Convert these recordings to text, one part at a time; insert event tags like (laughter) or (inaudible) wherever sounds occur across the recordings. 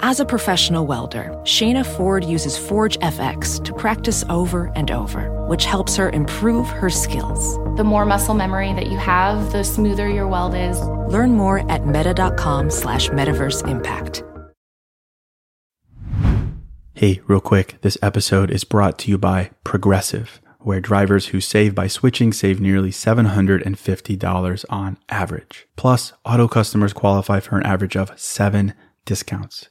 As a professional welder, Shayna Ford uses ForgeFX to practice over and over, which helps her improve her skills. The more muscle memory that you have, the smoother your weld is. Learn more at meta.com slash metaverse impact. Hey, real quick, this episode is brought to you by Progressive, where drivers who save by switching save nearly $750 on average. Plus, auto customers qualify for an average of seven discounts.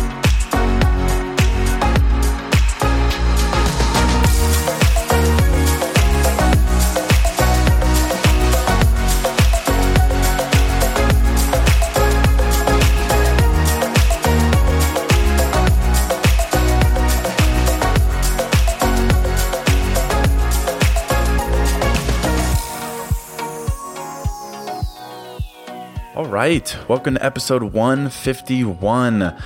Right, welcome to episode 151.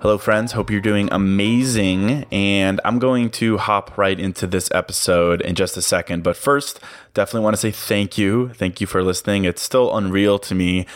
Hello, friends. Hope you're doing amazing. And I'm going to hop right into this episode in just a second. But first, definitely want to say thank you. Thank you for listening. It's still unreal to me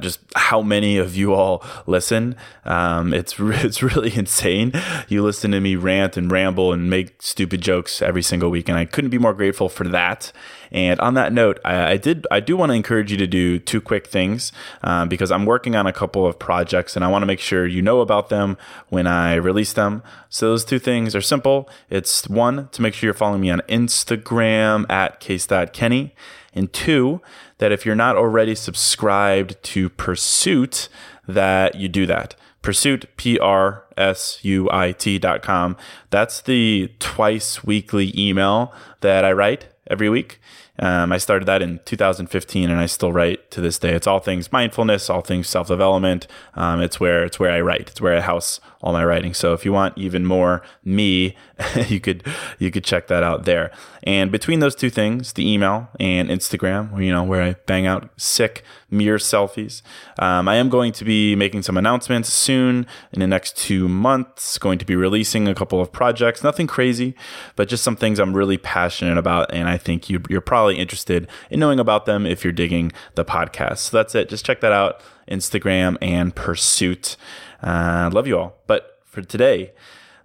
just how many of you all listen. Um, it's (laughs) it's really insane. You listen to me rant and ramble and make stupid jokes every single week, and I couldn't be more grateful for that. And on that note, I, I did I do want to encourage you to do two quick things um, because I'm working on a couple of projects, and I want to make sure you know about them when I release them. So those two things are simple. It's one to make sure you're following me on Instagram at case.kenny. And two, that if you're not already subscribed to Prsuit, that you do that. Prsuit, P R S U I T dot com. That's the twice weekly email that I write every week. Um, I started that in 2015, and I still write to this day. It's all things mindfulness, all things self development. Um, it's where it's where I write. It's where I house all my writing. So if you want even more me, (laughs) you could you could check that out there. And between those two things, the email and Instagram, you know, where I bang out sick mirror selfies, um, I am going to be making some announcements soon in the next two months. Going to be releasing a couple of projects, nothing crazy, but just some things I'm really passionate about, and I think you, you're probably interested in knowing about them if you're digging the podcast. So that's it. Just check that out, Instagram and Prsuit. Uh, love you all. But for today,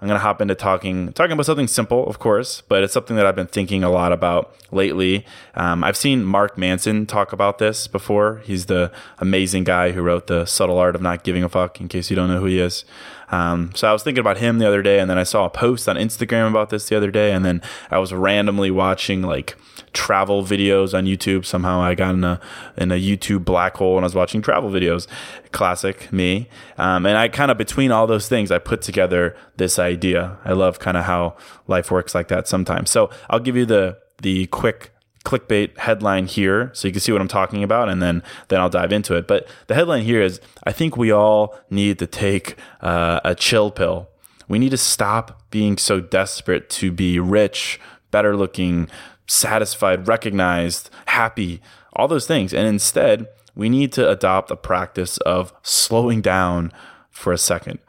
I'm going to hop into talking talking about something simple, of course, but it's something that I've been thinking a lot about lately. Um, I've seen Mark Manson talk about this before. He's the amazing guy who wrote the Subtle Art of Not Giving a Fuck. In case you don't know who he is, um, so I was thinking about him the other day, and then I saw a post on Instagram about this the other day, and then I was randomly watching like travel videos on YouTube. Somehow I got in a in a YouTube black hole and I was watching travel videos. Classic me. Um, and I kind of between all those things, I put together this idea. I love kind of how life works like that sometimes. So I'll give you the the quick clickbait headline here so you can see what I'm talking about and then then I'll dive into it. But the headline here is I think we all need to take uh, a chill pill. We need to stop being so desperate to be rich, better looking, satisfied, recognized, happy, all those things. And instead, we need to adopt a practice of slowing down for a second.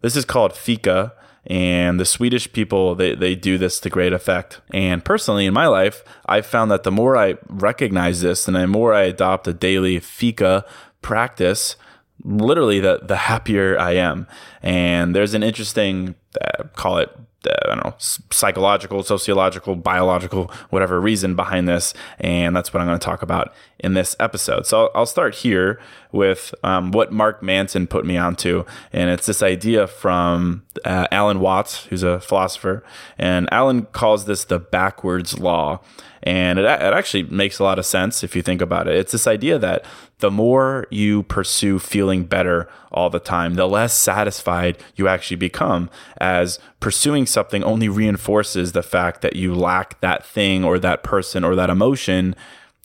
This is called fika and the Swedish people, they, they do this to great effect. And personally, in my life, I've found that the more I recognize this and the more I adopt a daily fika practice, literally the, the happier I am. And there's an interesting, uh, call it I don't know, psychological, sociological, biological, whatever reason behind this. And that's what I'm going to talk about in this episode. So I'll start here with um, what Mark Manson put me onto. And it's this idea from uh, Alan Watts, who's a philosopher. And Alan calls this the backwards law. And it, it actually makes a lot of sense if you think about it. It's this idea that the more you pursue feeling better all the time, the less satisfied you actually become as pursuing something only reinforces the fact that you lack that thing or that person or that emotion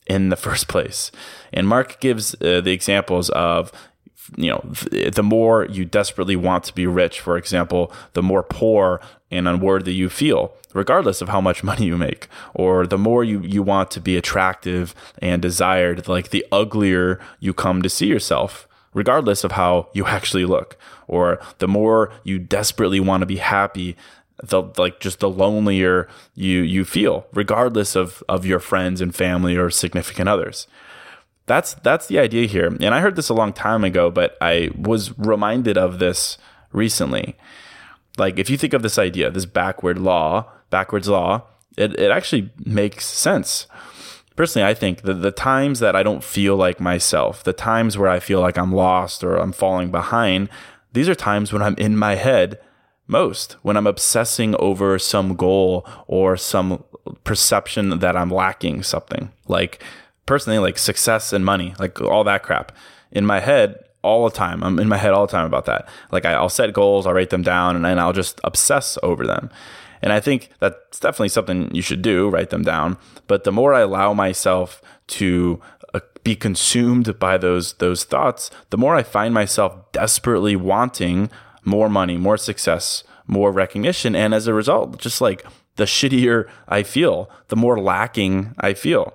in the (laughs) first place. And Mark gives uh, the examples of you know, the more you desperately want to be rich, for example, the more poor and unworthy you feel, regardless of how much (laughs) money you make. Or the more you, you want to be attractive and desired, like the uglier you come to see yourself, regardless of how (laughs) you actually look. Or the more you desperately want to be happy, the like just the lonelier you you feel, regardless of of your friends and family or significant others. That's that's the idea here. And I heard this a long time ago, but I was reminded of this recently. Like if you think of this idea, this backward law, backwards law, it, it actually makes sense. Personally, I think that the times that I don't feel like myself, the times where I feel like I'm lost or I'm falling behind, these are times when I'm in my head most, when I'm obsessing over some goal or some perception that I'm lacking something. Like personally like success and money, like all that crap. In my head, all the time. I'm in my head all the time about that. Like I, will set goals, I'll write them down, and then I'll just obsess over them. And I think that's definitely something you should do, write them down. But the more I allow myself to uh, be consumed by those those thoughts, the more I find myself desperately wanting more money, more success, more recognition, and as a result, just like the shittier I feel, the more lacking I feel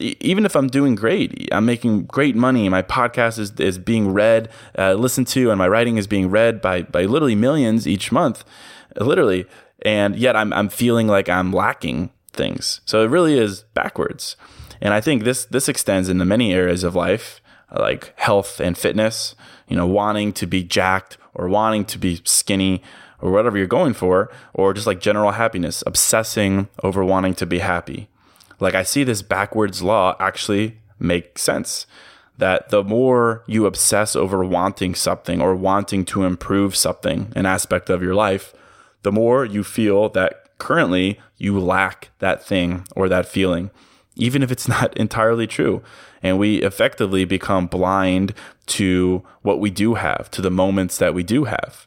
even if I'm doing great, I'm making great money. My podcast is, is being read, uh, listened to, and my writing is being read by, by literally millions each month, literally. And yet I'm, I'm feeling like I'm lacking things. So it really is backwards. And I think this, this extends into many areas of life, like health and fitness, you know, wanting to be jacked or wanting to be skinny or whatever you're going for, or just like general happiness, obsessing over wanting to be happy like I see this backwards law actually make sense that the more you obsess over wanting something or wanting to improve something, an aspect of your life, the more you feel that currently you lack that thing or that feeling, even if it's (laughs) not entirely true. And we effectively become blind to what we do have, to the moments that we do have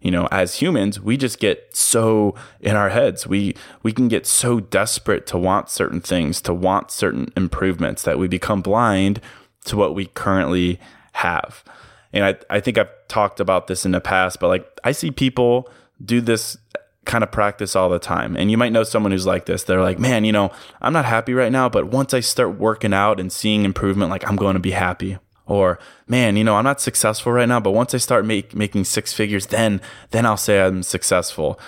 you know as humans we just get so in our heads we we can get so desperate to want certain things to want certain improvements that we become blind to what we currently have and i i think i've talked about this in the past but like i see people do this kind of practice all the time. And you might know someone who's like this. They're like, man, you know, I'm not happy right now, but once I start working out and seeing improvement, like I'm going to be happy or man you know i'm not successful right now but once i start make, making six figures then then i'll say i'm successful.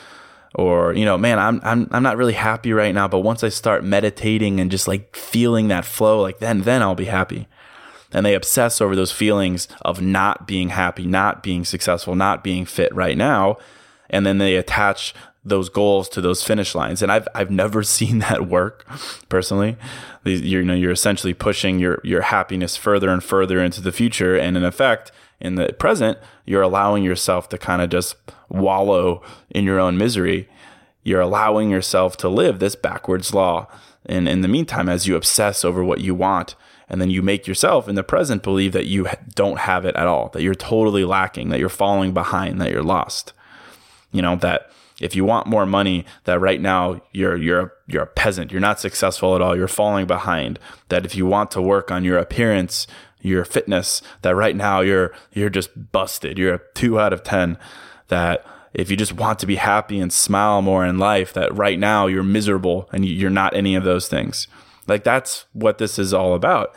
Or you know man I'm, I'm i'm not really happy right now but once i start meditating and just like feeling that flow like then then i'll be happy. And they obsess over those feelings of not being happy not being successful not being fit right now and then they attach those goals to those finish lines. And I've I've never (laughs) seen that work personally. You're, you know, you're essentially pushing your your happiness further and further into the future, and in effect, in the present, you're allowing yourself to kind of just wallow in your own misery. You're allowing yourself to live this backwards law. And in the meantime, as you obsess over what you want, and then you make yourself in the present believe that you don't have it at all, that you're totally lacking, that you're falling behind, that you're lost. You know, that if you want more money that right now you're you're you're a peasant. You're not successful at all. You're falling behind. That if you want to work on your appearance your fitness that right now you're you're just busted. You're a 2 out of 10 that if you just want to be happy and smile more in life that right now you're miserable and you're not any of those things. Like that's what this is all about.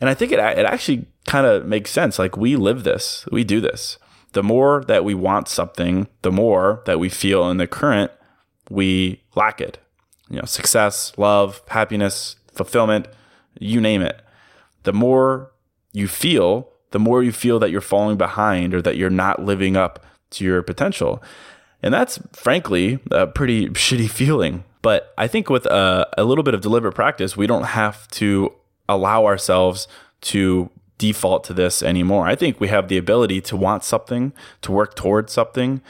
And i think it it actually kind of makes sense. Like we live this. We do this the more that we want something, the more that we feel in the current, we lack it. You know, success, love, happiness, fulfillment, you name it. The more you feel, the more you feel that you're falling behind or that you're not living up to your potential. And that's frankly a pretty (laughs) shitty feeling. But I think with a, a little bit of deliberate practice, we don't have to allow ourselves to default to this anymore. I think we have the ability to want something, to work towards something,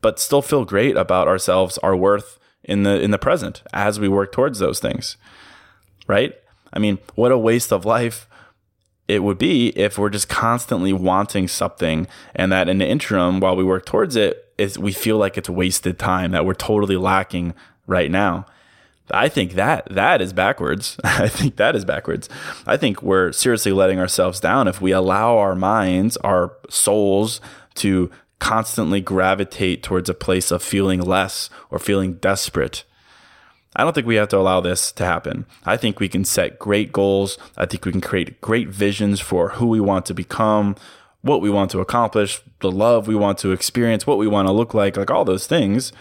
but still feel great about ourselves, our worth in the in the present as we work towards those things. Right? I mean, what a waste of life it would be if we're just constantly wanting something and that in the interim while we work towards it, is we feel like it's wasted time that we're totally lacking right now. I think that that is backwards. (laughs) I think that is backwards. I think we're seriously letting ourselves down if we allow our minds, our souls to constantly gravitate towards a place of feeling less or feeling desperate. I don't think we have to allow this to happen. I think we can set great goals. I think we can create great visions for who we want to become, what we want to accomplish, the love we want to experience, what we want to look like, like all those things.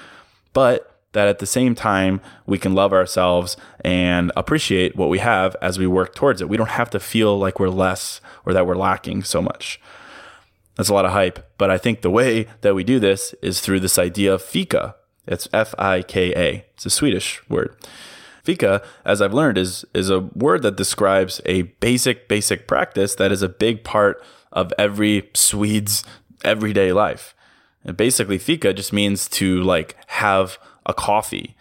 But that at the same time, we can love ourselves and appreciate what we have as we work towards it. We don't have to feel like we're less or that we're lacking so much. That's a lot of hype. But I think the way that we do this is through this idea of fika. It's F I K A. It's a Swedish word. Fika, as I've learned, is, is a word that describes a basic, basic practice that is a big part of every Swede's everyday life. And basically, fika just means to like have a coffee,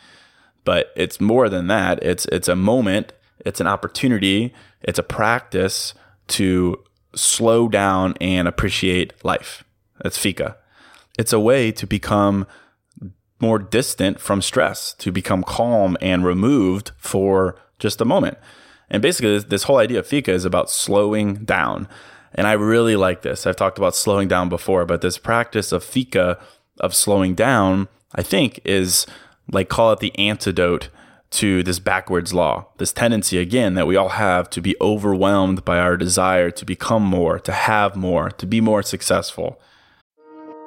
but it's more than that. It's it's a moment, it's an opportunity, it's a practice to slow down and appreciate life. That's fika. It's a way to become more distant from stress, to become calm and removed for just a moment. And basically, this, this, whole idea of fika is about slowing down. And I really like this. I've talked about slowing down before, but this practice of fika, of slowing down, I think is like call it the antidote to this backwards law, this tendency again that we all have to be overwhelmed by our desire to become more, to have more, to be more successful.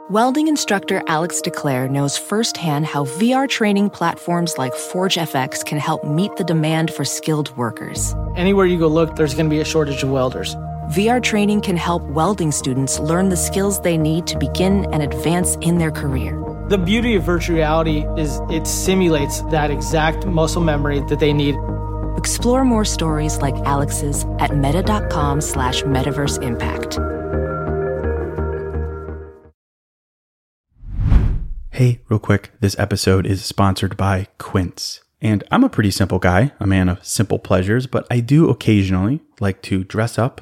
Welding instructor Alex DeClaire knows firsthand how VR training platforms like ForgeFX can help meet the demand for skilled workers. Anywhere you go look, there's going to be a shortage of welders. VR training can help welding students learn the skills they need to begin and advance in their career. The beauty of virtual reality is it simulates that exact muscle memory that they need. Explore more stories like Alex's at meta.com slash metaverse impact. Hey, real quick, this episode is sponsored by Quince. And I'm a pretty simple guy, a man of simple pleasures, but I do occasionally like to dress up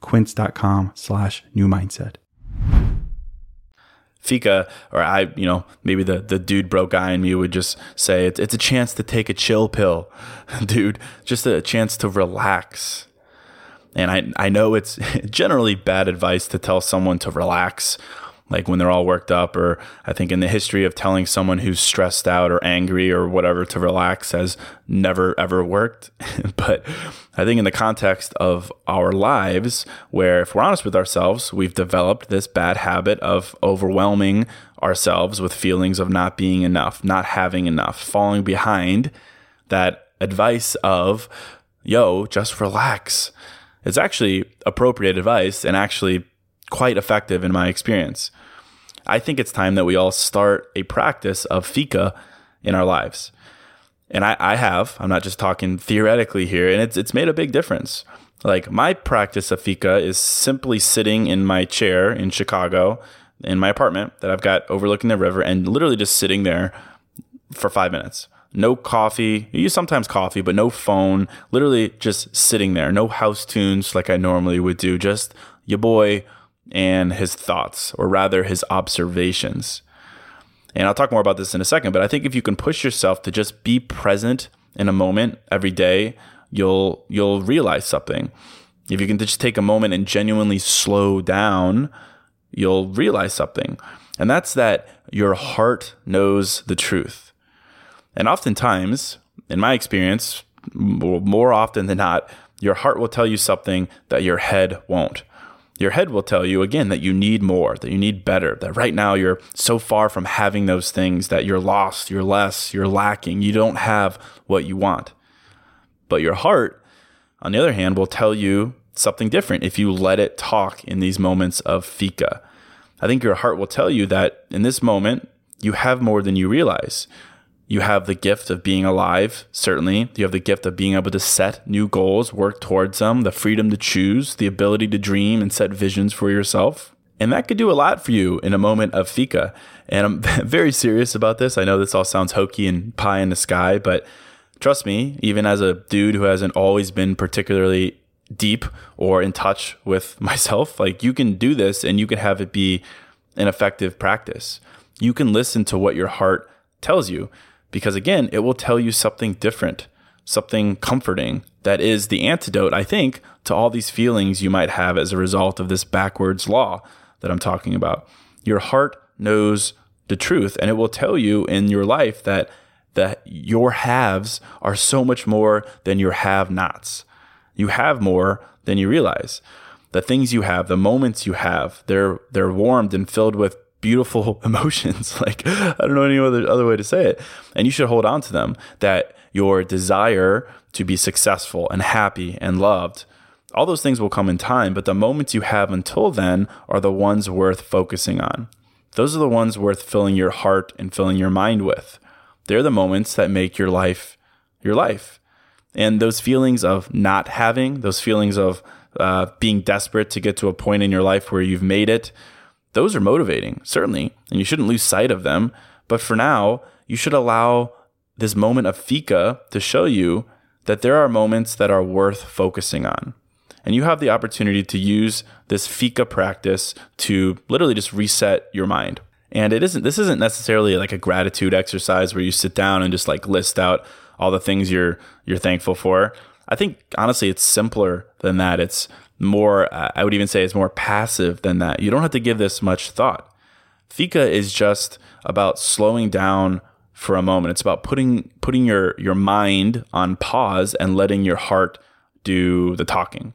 quince.com slash new mindset. Fika, or I, you know, maybe the, the dude broke guy in me would just say it's, it's a chance to take a chill pill, (laughs) dude, just a chance to relax. And I, I know it's (laughs) generally bad advice to tell someone to relax like when they're all worked up or i think in the history of telling someone who's stressed out or angry or whatever to relax has never ever worked (laughs) but i think in the context of our lives where if we're honest with ourselves we've developed this bad habit of overwhelming ourselves with feelings of not being enough not having enough falling behind that advice of yo just relax it's actually appropriate advice and actually quite effective in my experience. I think it's time that we all start a practice of fika in our lives. And I, I have, I'm not just talking theoretically here, and it's it's made a big difference. Like my practice of fika is simply sitting in my chair in Chicago in my apartment that I've got overlooking the river and literally just sitting there for five minutes. No coffee. You use sometimes coffee, but no phone. Literally just sitting there. No house tunes like I normally would do. Just your boy and his thoughts, or rather his observations. And I'll talk more about this in a second, but I think if you can push yourself to just be present in a moment every day, you'll you'll realize something. If you can just take a moment and genuinely slow down, you'll realize something. And that's that your heart knows the truth. And oftentimes, in my experience, more often than not, your heart will tell you something that your head won't. Your head will tell you again that you need more, that you need better, that right now you're so far from having those things that you're lost, you're less, you're lacking, you don't have what you want. But your heart, on the other hand, will tell you something different if you let it talk in these moments of fika. I think your heart will tell you that in this moment, you have more than you realize. You have the gift of being alive, certainly. You have the gift of being able to set new goals, work towards them, the freedom to choose, the ability to dream and set visions for yourself. And that could do a lot for you in a moment of fika. And I'm (laughs) very serious about this. I know this all sounds hokey and pie in the sky, but trust me, even as a dude who hasn't always been particularly deep or in touch with (laughs) myself, like you can do this and you can have it be an effective practice. You can listen to what your heart tells you because again, it will tell you something different, something comforting that is the antidote, I think, to all these feelings you might have as a result of this backwards law that I'm talking about. Your heart knows the truth and it will tell you in your life that that your haves are so much more than your have nots. You have more than you realize. The things you have, the moments you have, they're they're warmed and filled with beautiful (laughs) emotions. (laughs) like I don't know any other other way to say it. And you should hold on to them. That your desire to be successful and happy and loved, all those things will come in time, but the moments you have until then are the ones worth focusing on. Those are the ones worth filling your heart and filling your mind with. They're the moments that make your life your life. And those feelings of not having, those feelings of uh, being desperate to get to a point in your life where you've made it, those are motivating, certainly, and you shouldn't lose sight of them. But for now, you should allow this moment of fika to show you that there are moments that are worth focusing on. And you have the opportunity to use this fika practice to literally just reset your mind. And it isn't this isn't necessarily like a gratitude exercise where you sit down and just like list out all the things you're you're thankful for. I think honestly it's simpler than that. It's more, uh, I would even say it's more passive than that. You don't have to give this much thought. Fika is just about slowing down for a moment. It's about putting putting your your mind on pause and letting your heart do the talking.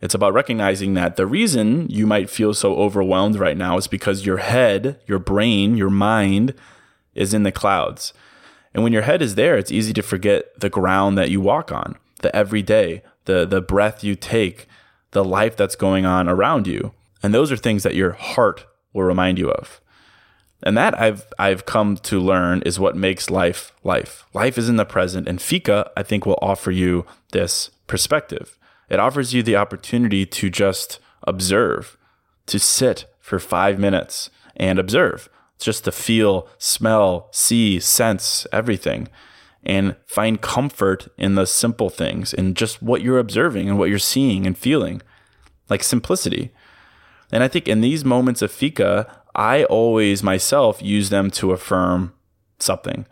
It's about recognizing that the reason you might feel so overwhelmed right now is because your head, your brain, your mind is in the clouds. And when your head is there, it's easy to forget the ground that you walk on, the everyday, the the breath you take, the life that's going on around you. And those are things that your heart will remind you of. And that I've I've come to learn is what makes life life. Life is in the present and Fika I think will offer you this perspective. It offers you the opportunity to just observe, to sit for 5 minutes and observe, just to feel, smell, see, sense everything and find comfort in the simple things in just what you're observing and what you're seeing and feeling, like simplicity. And I think in these moments of fika, I always myself use them to affirm something.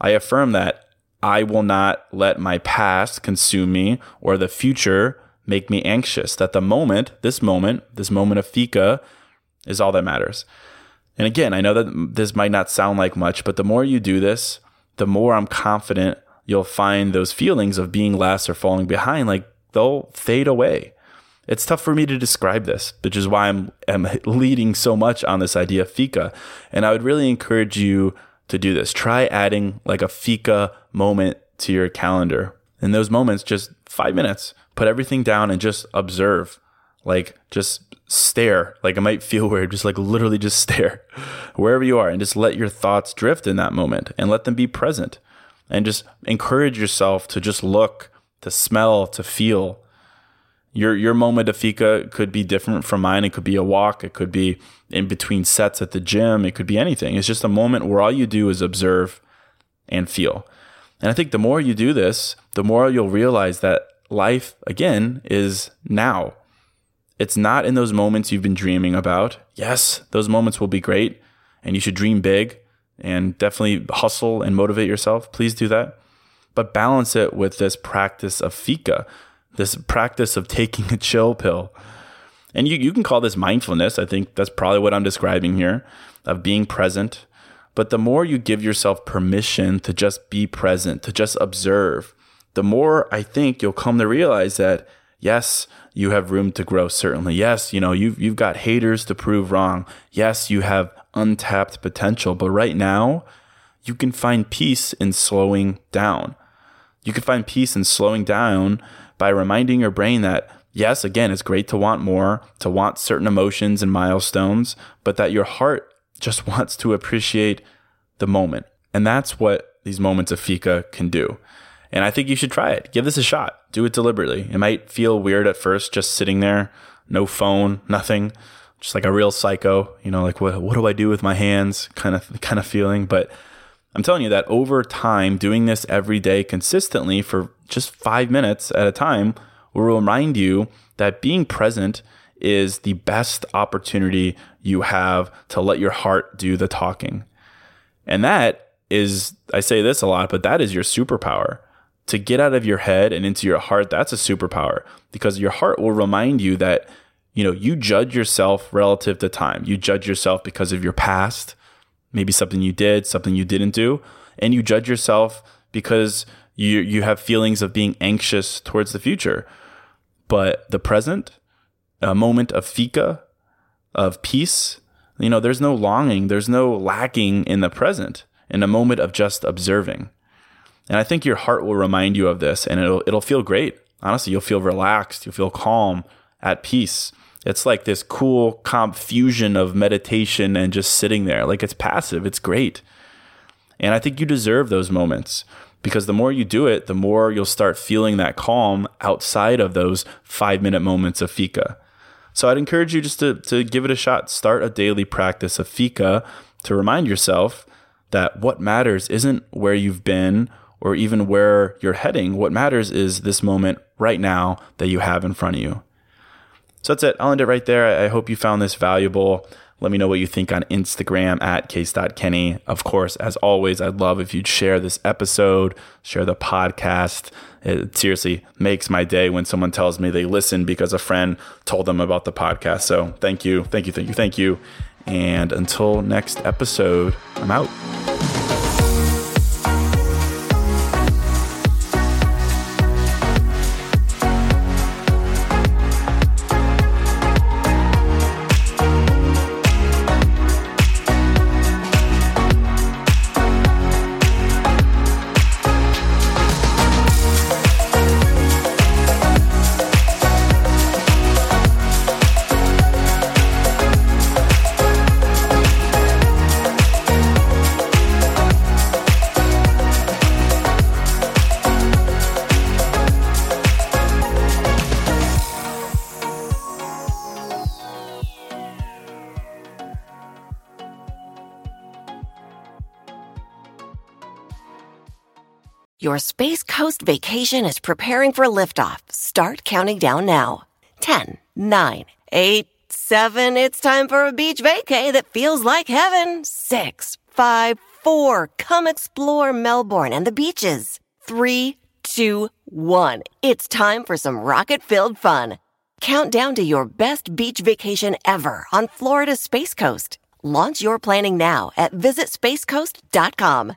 I affirm that I will not let my past consume me or the future make me anxious. That the moment, this moment, this moment of fika is all that matters. And again, I know that this might not sound like much, but the more you do this, the more I'm confident you'll find those feelings of being less or falling behind, like they'll fade away. It's tough for me to describe this, which is why I'm, I'm leading so much on this idea of fika. And I would really encourage you to do this. Try adding like a fika moment to your calendar. In those moments, just five minutes, put everything down and just observe. Like just stare. Like it might feel weird, just like literally just (laughs) stare wherever you are and just let your thoughts drift in that moment and let them be present. And just encourage yourself to just look, to smell, to feel. Your your moment of fika could be different from mine. It could be a walk. It could be in between sets at the gym. It could be anything. It's just a moment where all you do is observe and feel. And I think the more you do this, the more you'll realize that life again is now it's not in those moments you've been dreaming about. Yes, those moments will be great and you should dream big and definitely hustle and motivate yourself. Please do that. But balance it with this practice of fika, this practice of taking a chill pill. And you, you can call this mindfulness. I think that's probably what I'm describing here of being present, But the more you give yourself permission to just be present, to just observe, the more I think you'll come to realize that yes, you have room to grow certainly. Yes, you know, you've you've got haters to prove wrong. Yes, you have untapped potential, but right now you can find peace in slowing down. You can find peace in slowing down by reminding your brain that yes, again, it's great to want more, to want certain emotions and milestones, but that your heart just (laughs) wants to appreciate the moment. And that's what these moments of fika can do. And I think you should try it. Give this a shot. Do it deliberately. It might feel weird at first, just sitting there, no phone, nothing, just like a real psycho, you know, like what, what do I do with my hands kind of, kind of feeling. But I'm telling you that over time, doing this every day consistently for just five minutes at a time will remind you that being present is the best opportunity you have to let your heart do the talking. And that is, I say this a lot, but that is your superpower. To get out of your head and into your heart, that's a superpower because your heart will remind you that, you know, you judge yourself relative to time. You judge yourself because of your past, maybe something you did, something you didn't do, and you judge yourself because you you have feelings of being anxious towards the future. But the present, a moment of fika, of peace, you know, there's no longing, there's no lacking in the present, in a moment of just observing. And I think your heart will remind you of this and it'll it'll feel great. Honestly, you'll feel relaxed, you'll feel calm, at peace. It's like this cool comp fusion of meditation and just sitting there. Like it's passive, it's great. And I think you deserve those moments because the more you do it, the more you'll start feeling that calm outside of those five minute moments of fika. So I'd encourage you just to, to give it a shot. Start a daily practice of fika to remind yourself that what matters isn't where you've been or even where you're heading. What matters is this moment right now that you have in front of you. So that's it. I'll end it right there. I hope you found this valuable. Let me know what you think on Instagram at case.kenny. Of course, as always, I'd love if you'd share this episode, share the podcast. It seriously makes my day when someone tells me they listen because a friend told them about the podcast. So thank you, thank you, thank you, thank you. And until next episode, I'm out. Space Coast vacation is preparing for liftoff. Start counting down now. 10, 9, 8, 7. It's time for a beach vacay that feels like heaven. 6, 5, 4. Come explore Melbourne and the beaches. 3, 2, 1. It's time for some rocket filled fun. Count down to your best beach vacation ever on Florida's Space Coast. Launch your planning now at visitspacecoast.com.